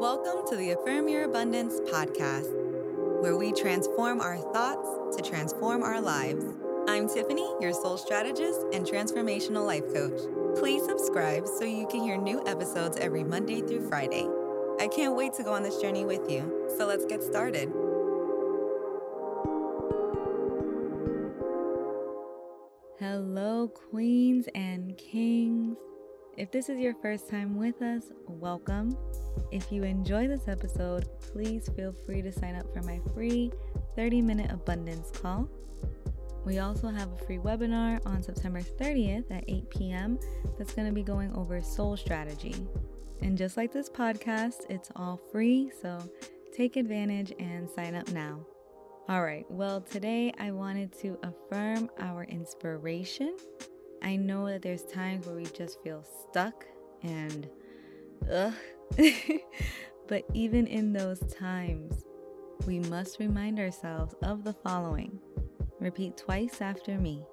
Welcome to the Affirm Your Abundance podcast, where we transform our thoughts to transform our lives. I'm Tiffany, your soul strategist and transformational life coach. Please subscribe so you can hear new episodes every Monday through Friday. I can't wait to go on this journey with you, so let's get started. Hello, queens and kings. If this is your first time with us, welcome. If you enjoy this episode, please feel free to sign up for my free 30 minute abundance call. We also have a free webinar on September 30th at 8 p.m. that's going to be going over soul strategy. And just like this podcast, it's all free, so take advantage and sign up now. All right, well, today I wanted to affirm our inspiration I know that there's times where we just feel stuck and ugh. but even in those times, we must remind ourselves of the following. Repeat twice after me.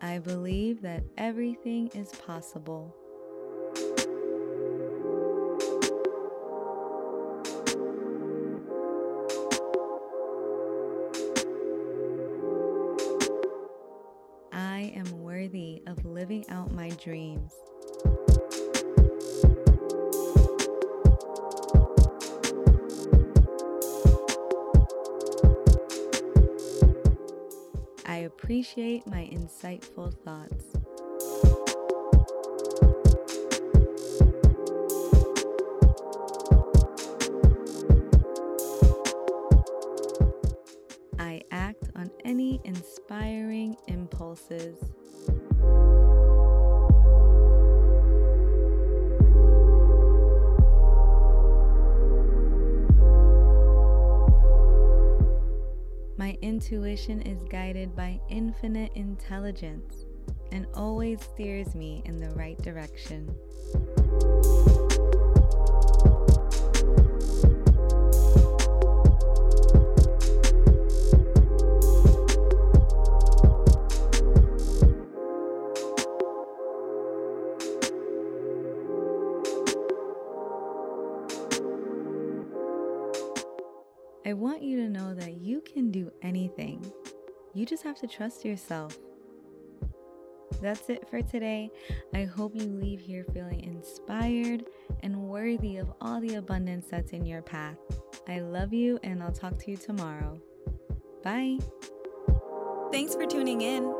I believe that everything is possible. Living out my dreams. I appreciate my insightful thoughts. I act on any inspiring impulses. My intuition is guided by infinite intelligence and always steers me in the right direction. I want you to know that you can do anything. You just have to trust yourself. That's it for today. I hope you leave here feeling inspired and worthy of all the abundance that's in your path. I love you, and I'll talk to you tomorrow. Bye. Thanks for tuning in.